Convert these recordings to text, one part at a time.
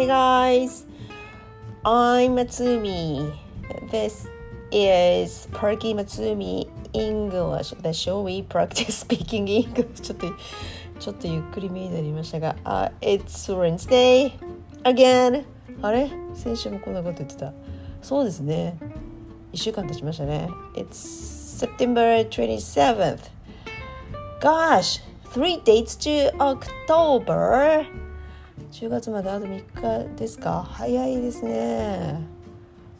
Hey guys, I'm Matsumi. This is Perky Matsumi English. The show we practice speaking English. ちょっとちょっとゆっくりめになりましたが、uh, It's Wednesday again. あれ先週もこんなこと言ってた。そうですね。1週間経ちましたね。It's September 27th. Gosh, three dates to October. 10月まであと3日ですか？早いですね。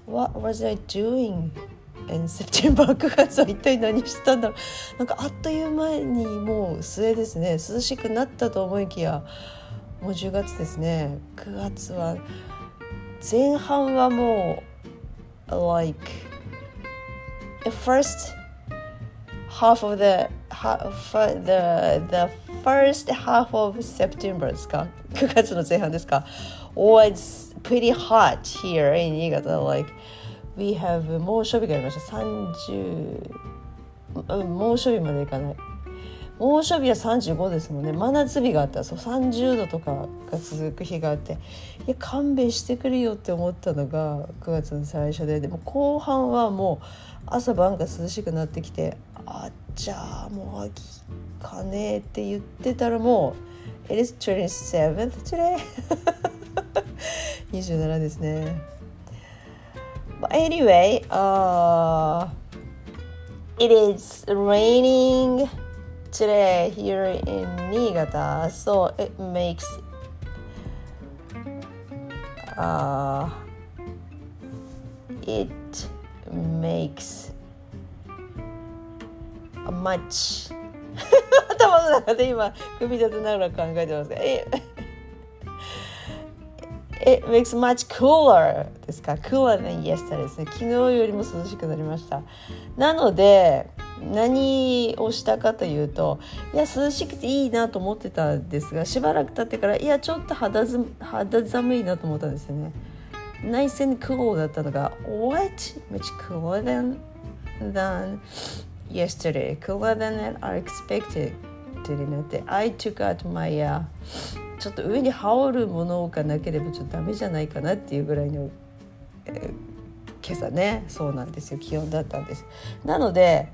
What was I doing in September? 9月は一体何したんだろう？なんかあっという間にもう末ですね。涼しくなったと思いきやもう10月ですね。9月は前半はもう like the first half of the the the first half of September ですか？9月の前半ですか？Was pretty hot here in 新潟 like we have 猛暑日がありました。30猛暑日までいかない。猛暑日は35ですもんね。真夏日があった。そう30度とかが続く日があって。いや勘弁してくれよって思ったのが9月の最初で。でも後半はもう朝晩が涼しくなってきてあじゃあもう秋かねって言ってたらもう It is 27th today 27ですね But anyway uh, it is raining today here in Niigata so it makes uh, it makes a much 頭の中で今組み立てながら考えてます。え It makes much cooler ですか？cooler than yesterday ですね。昨日よりも涼しくなりました。なので何をしたかというといや涼しくていいなと思ってたんですがしばらく経ってからいやちょっと肌ず肌寒いなと思ったんですよね。Nice and cool だったのが What? Much cooler than, than yesterday cooler than I expected になって I took out my、uh, ちょっと上に羽織るものがなければちょっとダメじゃないかなっていうぐらいの、えー、今朝ね。そうなんですよ。気温だったんです。なので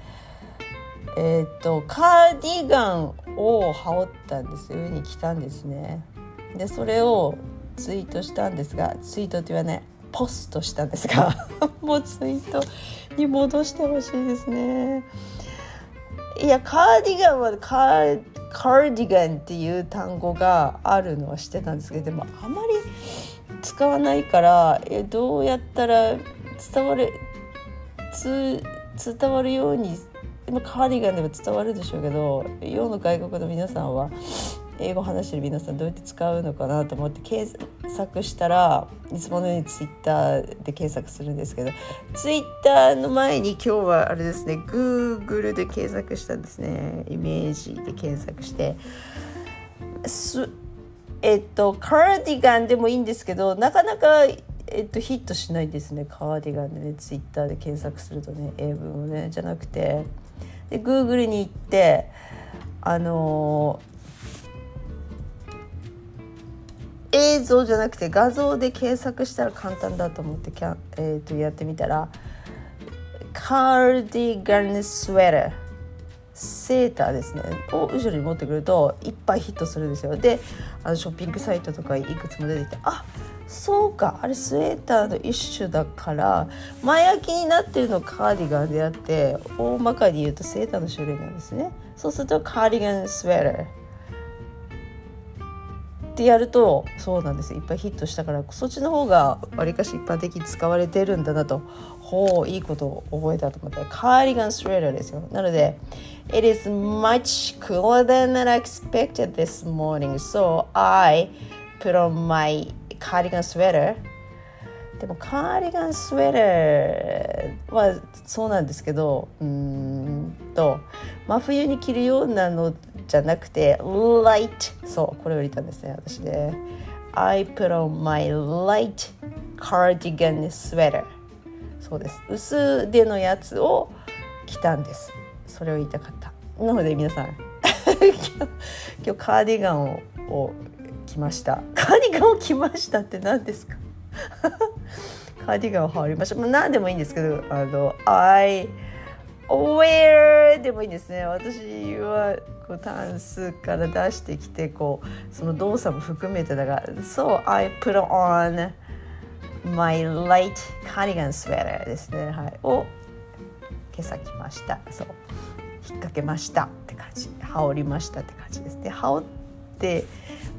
えー、っとカーディガンを羽織ったんです。上に着たんですね。でそれをツイートしたんですがツイートって言わないポストしたんですが もうツイートに戻してほしいですね。いやカーディガンはカーカーディガンっていう単語があるのは知ってたんですけどでもあまり使わないからえどうやったら伝わるつ伝わるように今カーディガンでも伝わるでしょうけど世の外国の皆さんは英語話してる皆さんどうやって使うのかなと思って検索したらいつものようにツイッターで検索するんですけどツイッターの前に今日はあれですね Google で検索したんですね。イメージで検索して。すえっとカーディガンでもいいんですけどなかなかえっと、ヒットしないですね。カーディガンでねツイッターで検索するとね英文をねじゃなくて。で Google に行ってあのー、映像じゃなくて画像で検索したら簡単だと思ってキャ、えー、とやってみたらカーディガンスウェーターセーターですね。を後ろに持ってくるといっぱいヒットするんですよ。であのショッピングサイトとかいくつも出てきてあそうかあれスウェーターの一種だから前焼きになってるのカーディガンであって大まかに言うとセーターの種類なんですね。そうするとカーディガンスウェーター。ってやるとそうなんですいっぱいヒットしたからそっちの方がわりかし一般的に使われてるんだなと。ほういいことを覚えたと思ったカーディガンスウェーターですよ。なので It is much cooler than I expected this morning. So I put on my カーディガンスウェーターでもカーディガンスウェーターはそうなんですけどうんと真冬に着るようなのじゃなくて light そうこれを入れたんですね私ね。I put on my light cardigan sweater そうです。薄手のやつを着たんです。それを言いたかった。なので皆さん 今日カーディガンをを着着ました。カーディガンを着ましたって何ですか？カーディガンを羽織りました、まあ、何でもいいんですけどあの I wear でもいいんですね。私はこうタンスから出してきてこうその動作も含めてだから So I put on my light cardigan sweater ですね。はい。を今朝着ました。そう。引っ掛けましたって感じ。羽織りましたって感じですね。羽織って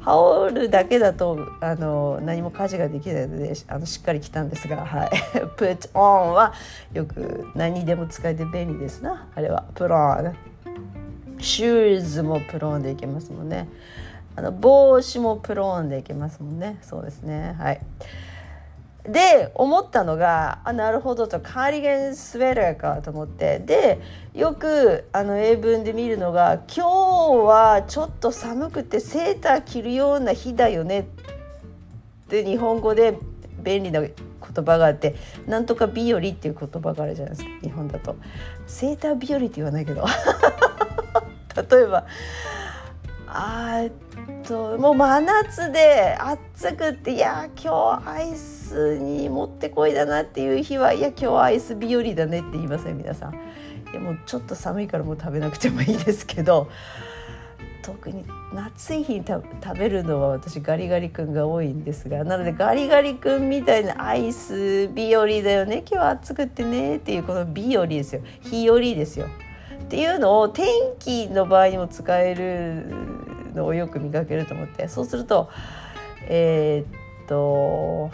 羽織るだけだとあの何も家事ができないのであのしっかり着たんですが、はい、put on はよく何でも使えて便利ですな。あれは。Put on シューズもプロンでいけますもんね。あの帽子もプロンでいけますもんね。そうですね。はい。で思ったのがあなるほどとカーディガンスウェラーかと思って。でよくあの英文で見るのが「今日はちょっと寒くてセーター着るような日だよね」って日本語で便利な言葉があって「なんとか日和」っていう言葉があるじゃないですか日本だと。セーター日和って言わないけど。例えばああともう真夏で暑くっていや今日アイスにもってこいだなっていう日はいや今日アイス日和だねって言いません皆さん。いやもうちょっと寒いからもう食べなくてもいいですけど特に夏い日に食べるのは私ガリガリ君が多いんですがなのでガリガリ君みたいなアイス日和だよね今日は暑くってねっていうこの日和ですよ日和ですよ。っていうのを天気の場合にも使えるのをよく見かけると思って。そうするとえー、っと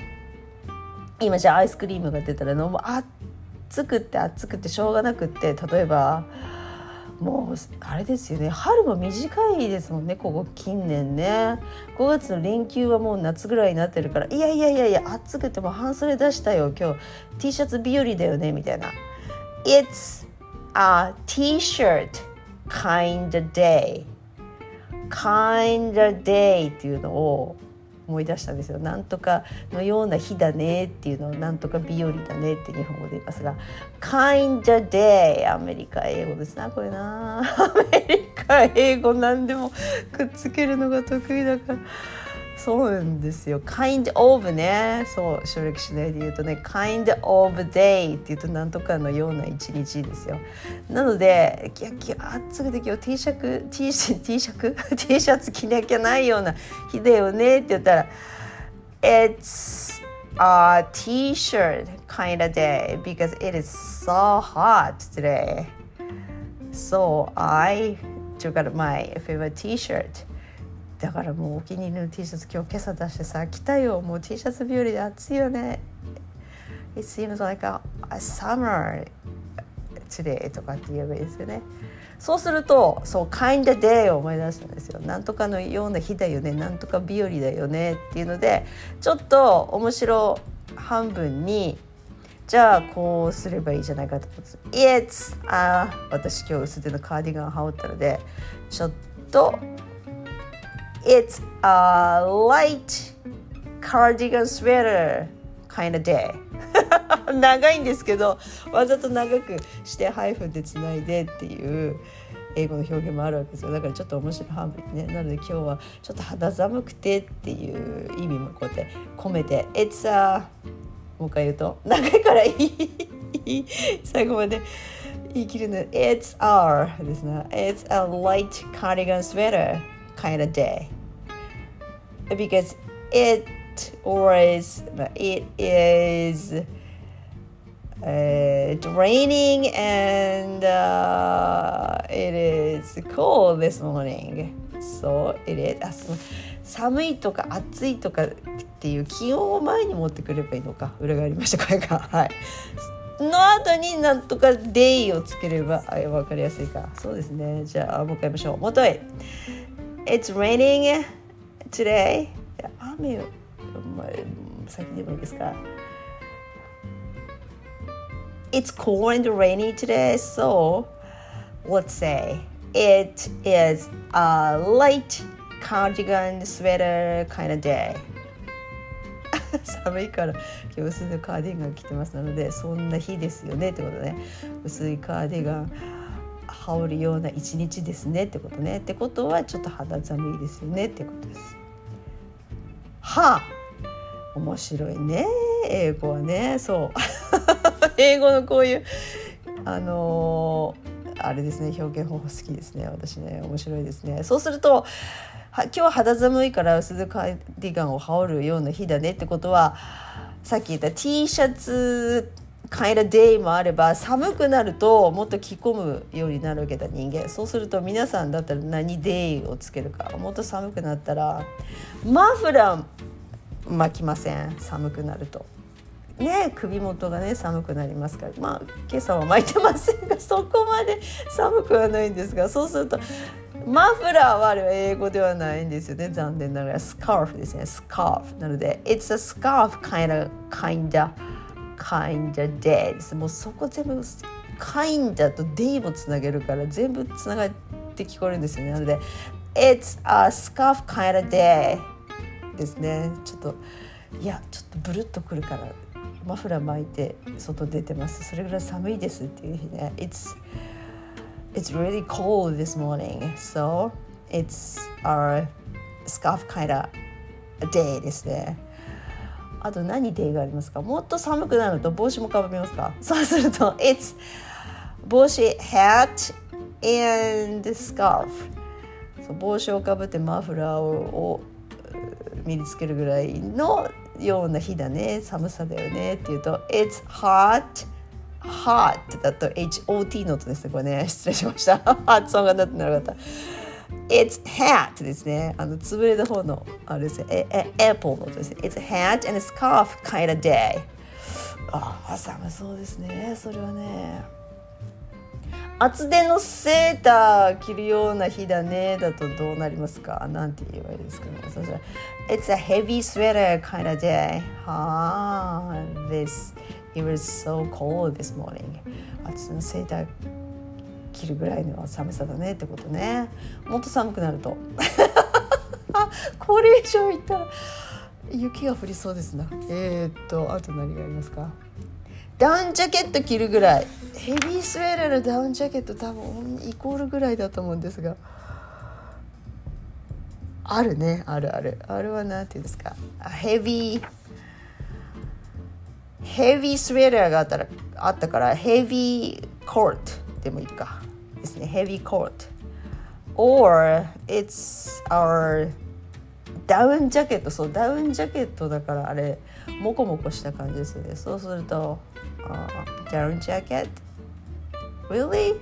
今じゃあアイスクリームが出たらもう暑くって暑くてしょうがなくって例えばもうあれですよね。春も短いですもんねここ近年ね。5月の連休はもう夏ぐらいになってるから。いやいやいやいや暑くても半袖出したよ今日。T シャツ日和だよねみたいな。It's a t-shirt kind of day. Kind of day っていうのを思い出したんですよ。なんとかのような日だねっていうのをなんとか日和だねって日本語で言いますが kind of day アメリカ英語ですなこれな。アメリカ英語。何でもくっつけるのが得意だから。そうなんですよ kind of ねそう省略しないで言うとね kind of day っていうとなんとかのような一日ですよなのでいや暑くて今日 T シャツ T シ T シャツ T シャツ着なきゃないような日だよねって言ったら It's a t-shirt kind of day because it is so hot today so I took out my favorite t-shirt だからもうお気に入りの T シャツ今日今朝出してさ着たよ。もう T シャツ日和で暑いよね。It seems like a, a summer today とかって言えばいいですよね。そうするとそう kind of day を思い出したんですよ。なんとかのような日だよね。なんとか日和だよねっていうのでちょっと面白半分にじゃあこうすればいいじゃないかと思うんです。It's あ私今日薄手のカーディガン羽織ったのでちょっと It's a light cardigan sweater kind of day. 長いんですけどわざと長くしてハイフンでつないでっていう英語の表現もあるわけですよ。だからちょっと面白い半分ねなので今日はちょっと肌寒くてっていう意味もこうやって込めて「It's a」もう一回言うと長いからいい。最後まで言い切るの「It's our」ですね「It's a light cardigan sweater kind of day. Because it was it is uh, raining and uh, it is cold this morning. So it is あそ寒いとか暑いとかっていう気温を前に持ってくればいいのか。裏がありました。これが。はい。の後になんとか day をつければ分かりやすいか。そうですね。じゃあもう一回言いましょう。もとい It's raining today 雨を、まあ、先でもいいですか？It's cold and rainy today so let's say it is a light cardigan sweater kind of day. 寒いから今日薄いカーディガン着てますのでそんな日ですよねってことね。薄いカーディガン羽織るような一日ですねってことね。ってことはちょっと肌寒いですよねってことです。はあ。面白いね英語はね。そう。英語のこういうあのー、あれですね表現方法好きですね。私ね面白いですね。そうするとは今日は肌寒いから薄手カーディガンを羽織るような日だねってことはさっき言った T シャツ kind of day もあれば寒くなるともっと着込むようになるわけだ人間。そうすると皆さんだったら何 day をつけるか。もっと寒くなったらマフラー巻きません。寒くなると。ね、首元がね寒くなりますから。まあ今朝は巻いてませんが そこまで寒くはないんですがそうするとマフラーはあれは英語ではないんですよね。残念ながら。スカーフですね。スカーフ。なので It's a scarf kind of kinda kinda day ですもうそこ全部 kinda と day もつなげるから全部つながって聞こえるんですよね。なので It's a scarf kinda day ですね。ちょっといやちょっとブルッとくるからマフラー巻いて外出てます。それぐらい寒いですっていう日ね。It's it's really cold this morning. So it's our scarf kind of day ですね。あと何デイがありますか？もっと寒くなると帽子もかぶりますか？そうすると It's 帽子 hat and scarf そう帽子をかぶってマフラーを身につけるぐらいのような日だね。寒さだよねっていうと It's hot hot だと HOT の音ですねこれね。失礼しました。発音がなってなかった。It's hat ですね。あの、つぶれた方の、あれですね。え、え、エポの音ですね。It's hat and scarf から day あ、寒そうですね。それはね。厚手のセーター着るような日だね。だとどうなりますか？なんて言えばいいですかね。そしたら、It's a heavy sweater kind of day. はあ、this. It was so cold this morning. 厚手のセーター。着るぐらいの寒さだねってことね。もっと寒くなると。これ以上いったら雪が降りそうですな。えー、っとあと何がありますか？ダウンジャケット着るぐらい。ヘビースウェーラーのダウンジャケット多分イコールぐらいだと思うんですが。あるね。あるある。あれは何て言うんですか？ヘビー。ヘビースウェーラーがあったらあったからヘビーコートでもいいか。ですねヘビーコート or it's our ダウンジャケットそうダウンジャケットだからあれモコモコした感じですよね。そうすると uh, down jacket? Really?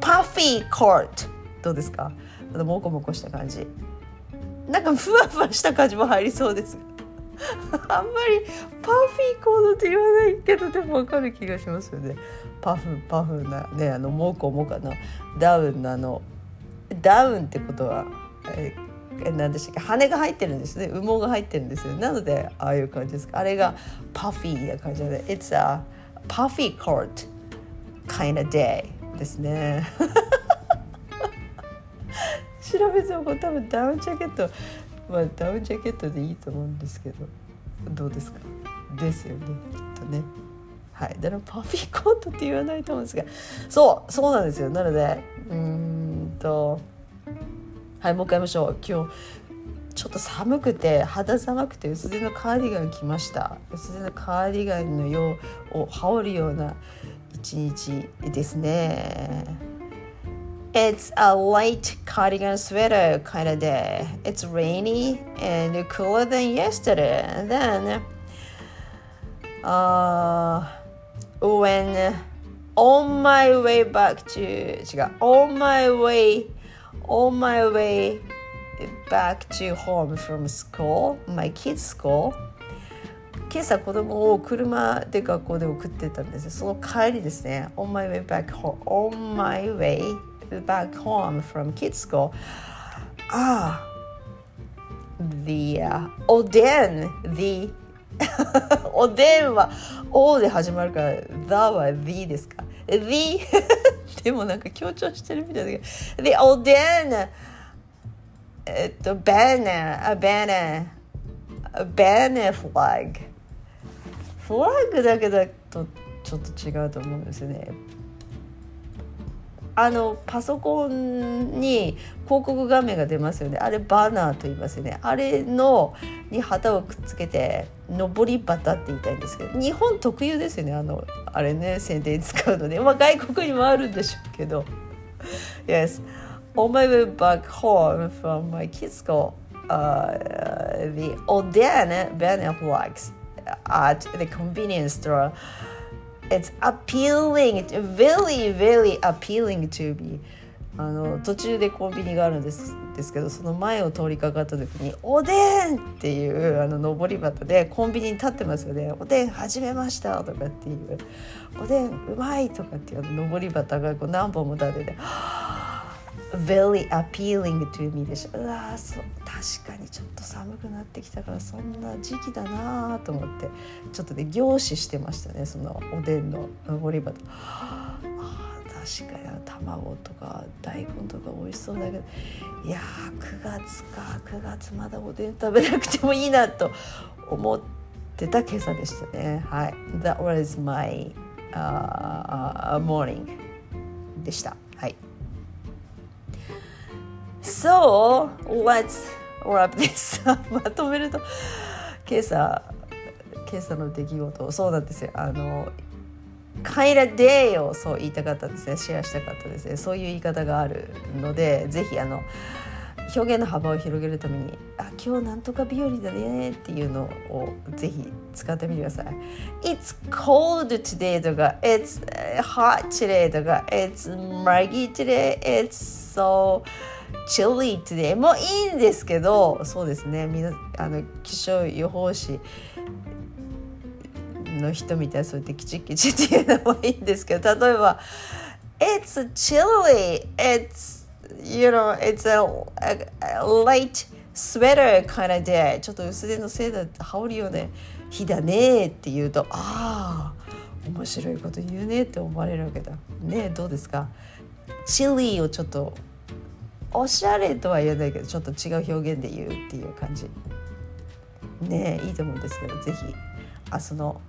パフィーコートどうですか？あのモコモコした感じ。なんかふわふわした感じも入りそうです。あんまりパフィーコードって言わないけどでもわかる気がしますよね。パフパフなねあのモコモコのダウンのあのダウンってことはえ何でしたっけ？羽が入ってるんですね。羽毛が入ってるんですよなのでああいう感じですか？あれがパフィーな感じで It's a puffy court kind of day ですね。調べても多分ダウンジャケットまあダウンジャケットでいいと思うんですけどどうですか？ですよねきっとね。はい。だからパフィーコートって言わないと思うんですがそうそうなんですよ。なのでうんとはいもう一回言いましょう。今日ちょっと寒くて肌寒くて薄手のカーディガン着ました。薄手のカーディガンのようを羽織るような一日ですね。It's a light cardigan sweater kind of day. It's rainy and cooler than yesterday. And then, uh, when on my way back to, 違う on my way on my way back to home from school, my kids' school, 今朝子供を車で学校で送ってたんですその帰りですね on my way back home on my way back home from kids school ah the uh, おでん the おでんは O で始まるから The は The ですか The でもなんか強調してるみたいだけど The おでんえっと banner a banner a banner flag フラッグだけだとちょっと違うと思うんですよねあのパソコンに広告画面が出ますよね。あれバナーと言いますよね。あれのに旗をくっつけて上り旗って言いたいんですけど日本特有ですよね。あのあれね宣伝使うので、まあ、外国にもあるんでしょうけど。Yes. On my way back home from my kids school uh, the Oden banner flags at the convenience store. It's appealing very very appealing to me あの途中でコンビニがあるんですですけどその前を通りかかった時に「おでん!」っていうあの上り旗でコンビニに立ってますよね「おでん始めました」とかっていう「おでんうまい!」とかっていう上り旗がこう何本も立てて「very appealing to me でしたうわそう確かにちょっと寒くなってきたからそんな時期だなと思って。ちょっとね凝視してましたねそのおでんの上り旗あ確かに卵とか大根とか美味しそうだけど。いやー9月か9月まだおでん食べなくてもいいなと思ってた今朝でしたね。はい。That was my、uh, morning でした。はい。So let's wrap this まとめると今朝今朝の出来事そうなんですよ。あの帰らでよそう言いたかったですね。シェアしたかったですね。そういう言い方があるのでぜひあの表現の幅を広げるために「あ今日なんとか日和だね」っていうのをぜひ使ってみてください。It's cold today とか It's hot today とか It's muggy today It's so chilly today もいいんですけどそうですねみなあの気象予報士の人みたいにそうやってキチキチっていうのもいいんですけど例えば「It's chilly it's you know it's a, a, a light sweater kind of day. ちょっと薄手のせいだって羽織るような日だねって言うとああ面白いこと言うねって思われるわけだ。ねどうですか？チリをちょっとおしゃれとは言えないけどちょっと違う表現で言うっていう感じ。ねいいと思うんですけどぜひ明日の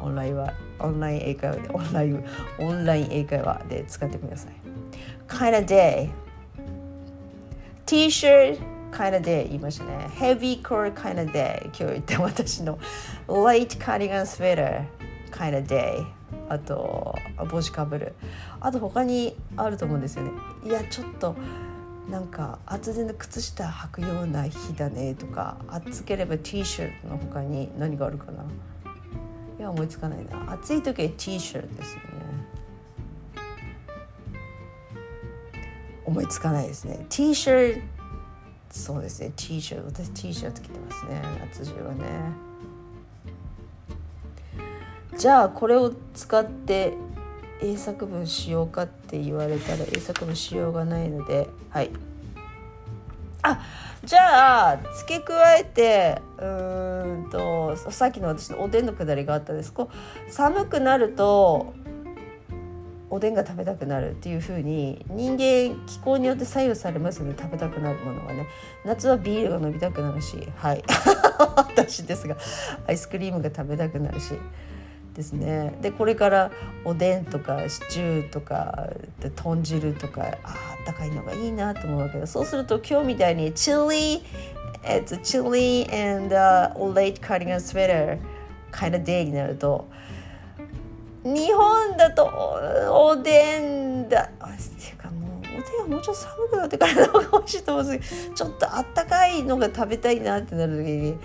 オンラインはオンライン英会話でオンラインオンライン英会話で使ってください。Kind of day. T-shirt kind of day 言いましたね。Heavy core kind of day 今日言った私の light cardigan sweater kind of day あと帽子かぶる。あと他にあると思うんですよね。いやちょっとなんか厚手の靴下履くような日だねとか暑ければ T シャツの他に何があるかな。いや思いつかないな。暑い時は T シャツですよね。思いつかないですね。T シャツそうですね。T シャツ私 T シャツ着てますね。夏中はね。じゃあこれを使って英作文しようかって言われたら英作文しようがないのではい。あじゃあ付け加えてうんとさっきの私のおでんのくだりがあったんです。こう寒くなるとおでんが食べたくなるっていう風に人間気候によって左右されますよね食べたくなるものがね。夏はビールが飲みたくなるしはい。私ですがアイスクリームが食べたくなるし。ですね。でこれからおでんとかシチューとかで豚汁とかあったかいのがいいなと思うわけどそうすると今日みたいにチリ It's chilly and、uh, late cardigan sweater kind of day になると日本だとおでんだ。っていうかもうおでんはもうちょっと寒くなってからの方が美味しいと思うんですけどちょっとあったかいのが食べたいなってなる時に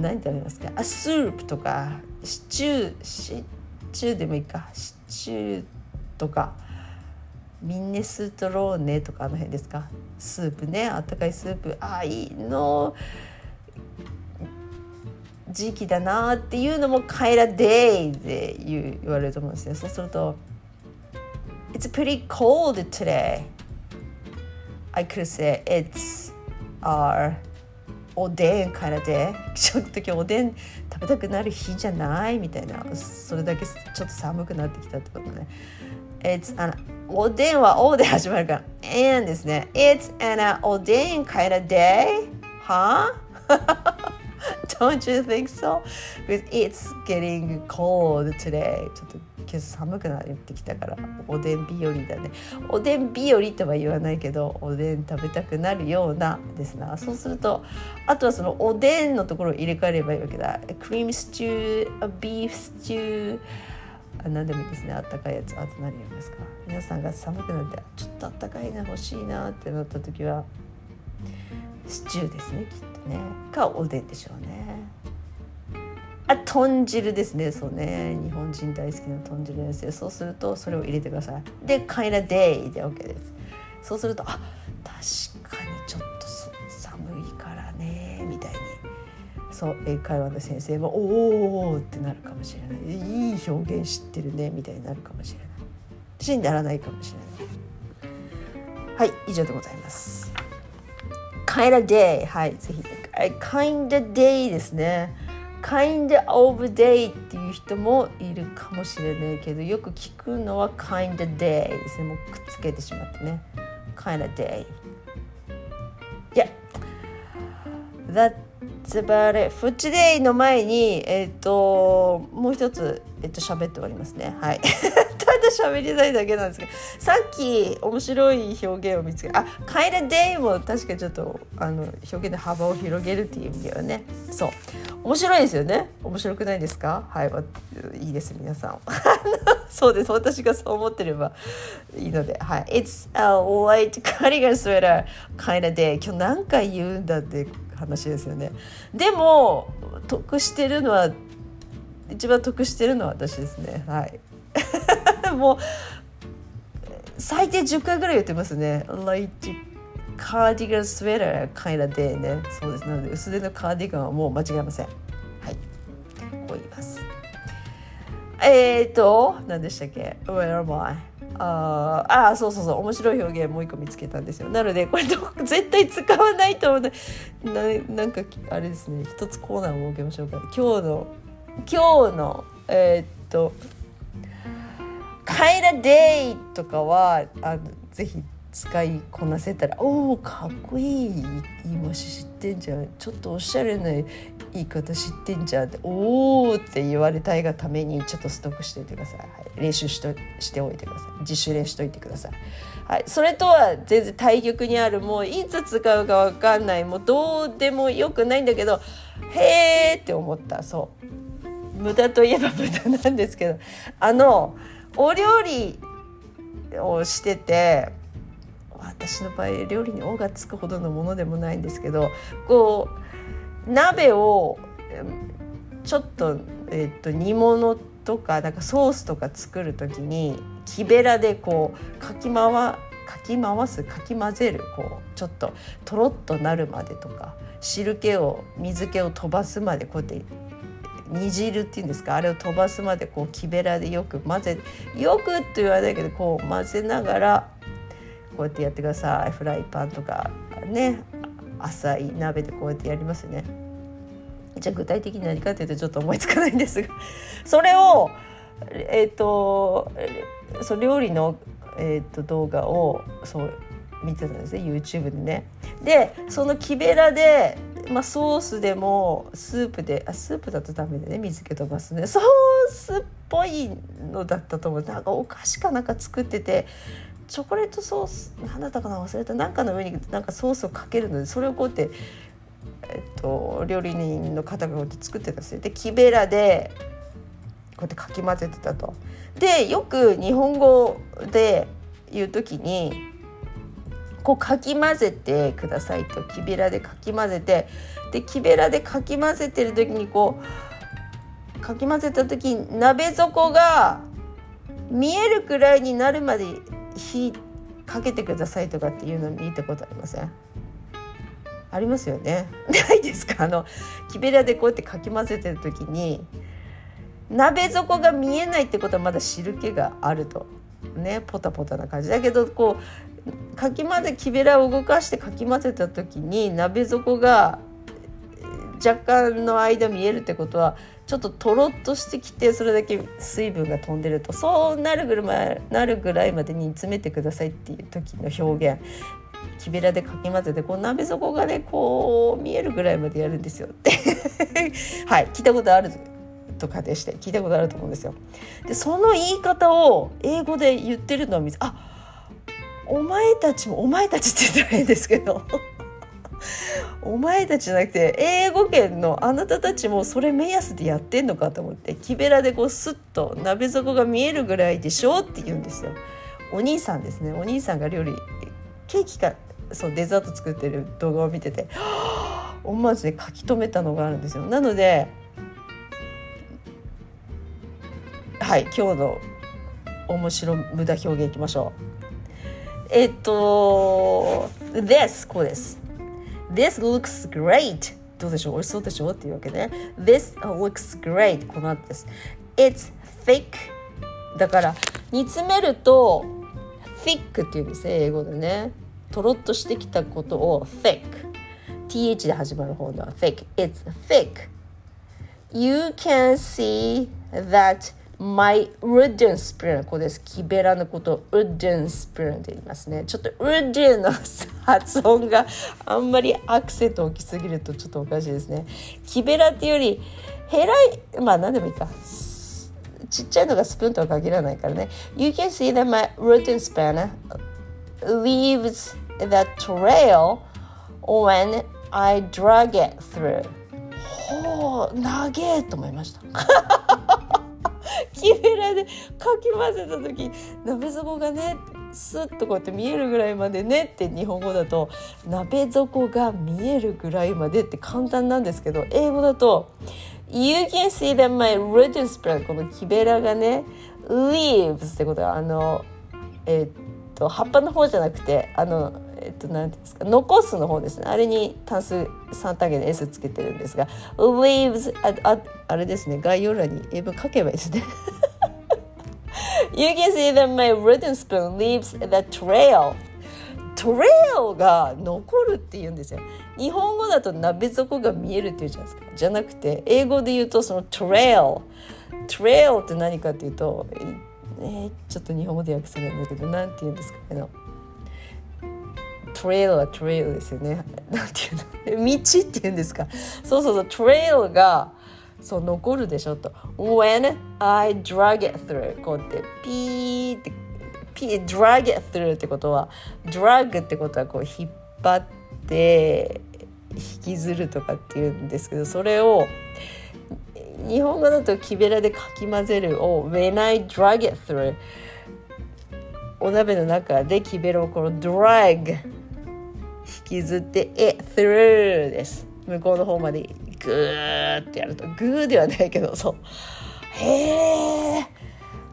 何食べますか？あスープとか。シチューシチューでもいいか。シチューとか。ミンネストローネとかあの辺ですか？スープね。あったかいスープ。あいいの時期だなっていうのもカイラデイで言言われると思うんですよ。そうすると It's pretty cold today. I could say it's our おでんからで。ちょっと今日おでん食べたくなる日じゃないみたいな。それだけちょっと寒くなってきたってことね。It's an おでんはおで始まるから。And ですね。It's an おでん kind of day huh? Don't you think so? Because it's getting cold today. ちょっと今朝寒くなってきたからおでん日和だね。おでん日和とは言わないけどおでん食べたくなるようなですな。そうするとあとはそのおでんのところを入れ替えればいいわけだ。クリームスチュービーフスチューあ何でもいいですね。あったかいやつ。あと何やりますか？皆さんが寒くなってちょっとあったかいが欲しいなってなった時はシチューですねきっとね。かおでんでしょうね。あ豚汁ですね。そうね。日本人大好きな豚汁ですよ。そうするとそれを入れてください。で「kind of day」で OK です。そうするとあ確かにちょっと寒いからね。みたいに。そう英会話の先生も「おお!」ってなるかもしれない。いい表現知ってるね。みたいになるかもしれない。私にならないかもしれない。はい以上でございます。Kind of day はいぜひ kind of day ですね。Kind of day っていう人もいるかもしれないけどよく聞くのは kind of day ですね。もうくっつけてしまってね。Kind of day yeah that's about it. For today の前にえっ、ー、ともう一つえっ、ー、と喋っておりますね。はい。ただ喋りたいだけなんですけどさっき面白い表現を見つけあ「kind of day」も確かちょっとあの表現の幅を広げるっていう意味ではね。そう。面白いですよね。面白くないですか？はいいいです皆さん。そうです。私がそう思ってればいいので。はい。It's a light cardigan sweater kind of day 今日何回言うんだって話ですよね。でも得してるのは一番得してるのは私ですね。はい。もう最低10回ぐらい言ってますね。Light カーディガンスウェラー kind of day ね。そうです。なので薄手のカーディガンはもう間違いません。はい。こう言います。えっ、ー、と何でしたっけ？Where am I? ああそうそうそう。面白い表現もう一個見つけたんですよ。なのでこれ絶対使わないと思う。ななんかあれですね。一つコーナーを設けましょうか。今日の今日のえー、っと「カイラデイ」とかはあのぜひ使いこなせたら「おおかっこいい言い回し知ってんじゃん。ちょっとおしゃれな言い方知ってんじゃん」って「おお」って言われたいがためにちょっとストックしておいてください、はい、練習しとしておいてください。自主練しといてください、はい、それとは全然対極にあるもういつ使うか分かんない。もうどうでもよくないんだけど「へえ」って思った。そう。無駄といえば無駄なんですけど。あのお料理をしてて私の場合料理に「お」がつくほどのものでもないんですけどこう鍋をちょっと,、えー、っと煮物とかなんかソースとか作る時に木べらでこうかき回かき回すかき混ぜるこうちょっととろっとなるまでとか汁気を水気を飛ばすまでこうやって煮汁っていうんですか？あれを飛ばすまでこう木べらでよく混ぜよくって言わないけどこう混ぜながらこうやってやってください。フライパンとかね浅い鍋でこうやってやりますね。じゃあ具体的に何かっていうとちょっと思いつかないんですがそれをえっ、ー、とそ料理の、えーと、動画をそう見てたんですね。YouTube でね。でその木べらで、まあ、ソースでもスープであスープだとダメでね水気飛ばすねソースっぽいのだったと思うなんかお菓子かなんか作っててチョコレートソース何だったかな忘れた何かの上になんかソースをかけるのでそれをこうやって、えっと、料理人の方がこうやって作ってたんですよ。で木べらでこうやってかき混ぜてたと。でよく日本語で言う時にこうかき混ぜてくださいと木べらでかき混ぜて。で木べらでかき混ぜてる時にこうかき混ぜた時に鍋底が見えるくらいになるまで火かけてくださいとかっていうの見たことありません？ありますよね。ないですか？あの木べらでこうやってかき混ぜてる時に鍋底が見えないってことはまだ汁気があると。ねポタポタな感じ。だけどこうかき混ぜ木べらを動かしてかき混ぜた時に鍋底が若干の間見えるってことはちょっととろっとしてきてそれだけ水分が飛んでるとそうなるぐらいなるぐらいまで煮詰めてくださいっていう時の表現。木べらでかき混ぜてこう鍋底がねこう見えるぐらいまでやるんですよ。って。はい。聞いたことあるとかでして聞いたことあると思うんですよ。でその言い方を英語で言ってるのを見あお前たちもお前たちって言ったら変ですけど お前たちじゃなくて英語圏のあなたたちもそれ目安でやってんのかと思って木べらでこうスッと鍋底が見えるぐらいでしょって言うんですよ。お兄さんですねお兄さんが料理ケーキかそうデザート作ってる動画を見てて思わずね書き留めたのがあるんですよ。なのではい今日の面白無駄表現いきましょう。えっと This こうです。This looks great どうでしょう美味しそうでしょうっていうわけで、ね、This looks great この後です It's thick だから煮詰めると thick っていうんですね英語でねとろっとしてきたことを thick th で始まる方では thick It's thick You can see that my wooden spoon ここです。木べらのこと。を wooden spoon って言いますね。ちょっと wooden の発音があんまりアクセント大きすぎるとちょっとおかしいですね。木べらっていうよりへらいまあ何でもいいか。ちっちゃいのがスプーンとは限らないからね。You can see that my wooden spoon leaves the trail when I drag it through. ほう長えと思いました。木べらでかき混ぜた時鍋底がねスッとこうやって見えるぐらいまでねって日本語だと鍋底が見えるぐらいまでって簡単なんですけど英語だと You can see that my wooden spoon この木べらがね leaves ってことはあのえ、っと葉っぱの方じゃなくてあのえっと何て言うんですか残すの方ですね。あれに単数3単元で S つけてるんですが leaves あああれですね。概要欄に英文書けばいいですね。You can see that my wooden spoon leaves the trail. トレイルが残るって言うんですよ。日本語だと鍋底が見えるって言うじゃないですか。じゃなくて英語で言うとそのトレイルトレイルって何かっていうとえー、ちょっと日本語で訳せないんだけど何て言うんですかね。トレイルはトレイルですよね。なんていうの？道って言うんですか？そうそうそう、トレイルがそう残るでしょと。When I drag it through こうやってピーってピー drag it through ってことは drag ってことはこう引っ張って引きずるとかっていうんですけどそれを日本語だと木べらでかき混ぜるを When I drag it through お鍋の中で木べらをこの drag きずって「え through」です。向こうの方までグーってやると。グーではないけどそう。へえ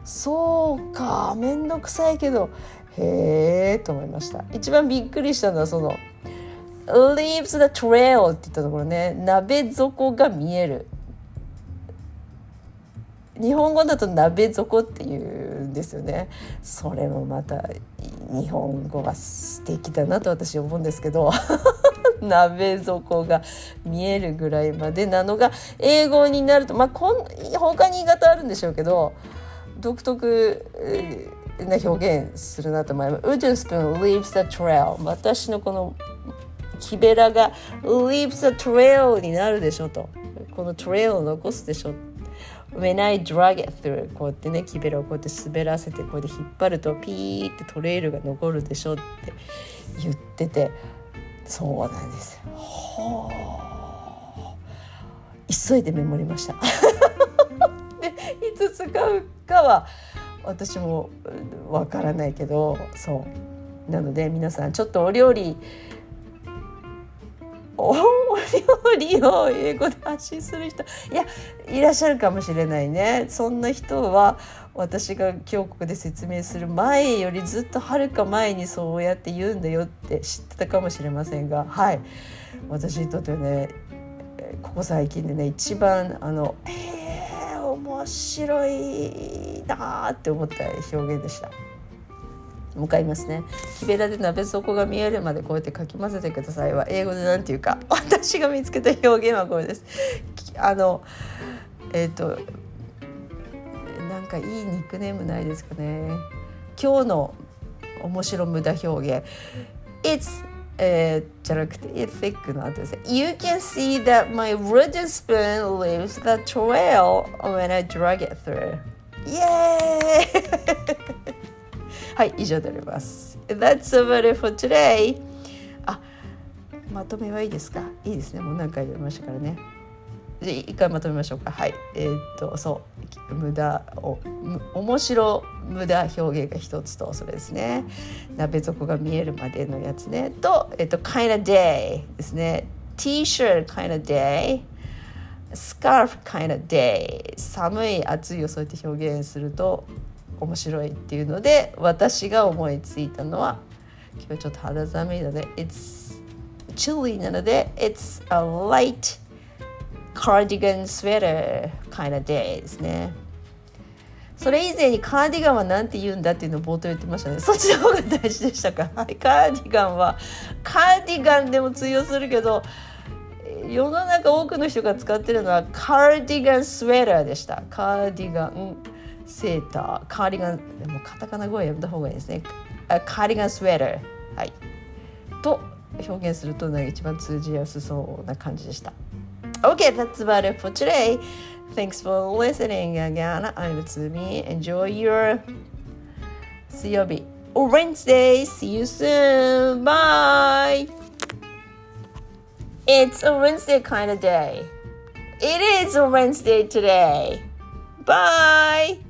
そうか。めんどくさいけど。へえと思いました。一番びっくりしたのはその「leaves the trail」って言ったところね。鍋底が見える。日本語だと鍋底っていうんですよね。それもまた日本語が素敵だなと私思うんですけど。鍋底が見えるぐらいまでなのが英語になるとまあこん他に言い方あるんでしょうけど独特な表現するなと思います。ウジュンスプーン leaves the trail 私のこの木べらが leaves the trail になるでしょと。このトレイルを残すでしょ。When I drag it through こうやってね木べらをこうやって滑らせてこうやって引っ張るとピーってトレイルが残るでしょって言っててそうなんですよ。ほ急いでメモりました。でいつ使うかは私もわからないけどそうなので皆さんちょっとお料理お料理を英語で発信する人いやいらっしゃるかもしれないねそんな人は私が今日ここで説明する前よりずっとはるか前にそうやって言うんだよって知ってたかもしれませんがはい私にとってはねここ最近でね一番あのえー、面白いなって思った表現でした。向かいますね。木べらで鍋底が見えるまでこうやってかき混ぜてください。は英語で何て言うか私が見つけた表現はこれです。あのえっ、ー、となんかいいニックネームないですかね。今日の面白無駄表現。It's えー、じゃなくて、thick の後ですね。You can see that my wooden spoon leaves the trail when I drag it through. イエーイはい、以上であります。That's about it for today. あ、まとめはいいですか？いいですね。もう何回言いましたからね。じゃ一回まとめましょうか。はい。えー、っと、そう。無駄を、面白無駄表現が一つと、それですね。鍋底が見えるまでのやつね。と、えー、っと、kind of day ですね。t-shirt kind of day。scarf kind of day 寒い暑いをそうやって表現すると面白いっていうので私が思いついたのは今日ちょっと肌寒いので It's chilly なので It's a light cardigan sweater kind of day ですね。それ以前にカーディガンは何て言うんだっていうのを冒頭言ってましたね。そっちの方が大事でしたか？はいカーディガンはカーディガンでも通用するけど世の中多くの人が使ってるのはカーディガンスウェーターでした。カーディガン。セーターカーディガンでもカタカナ語はやめた方がいいですねカーディガンスウェーターはいと表現すると一番通じやすそうな感じでした Okay, that's about it for today. Thanks for listening again. I'm Tsumi. Enjoy your 水曜日 Wednesday. See you soon. Bye. It's a Wednesday kind of day. It is a Wednesday today. Bye.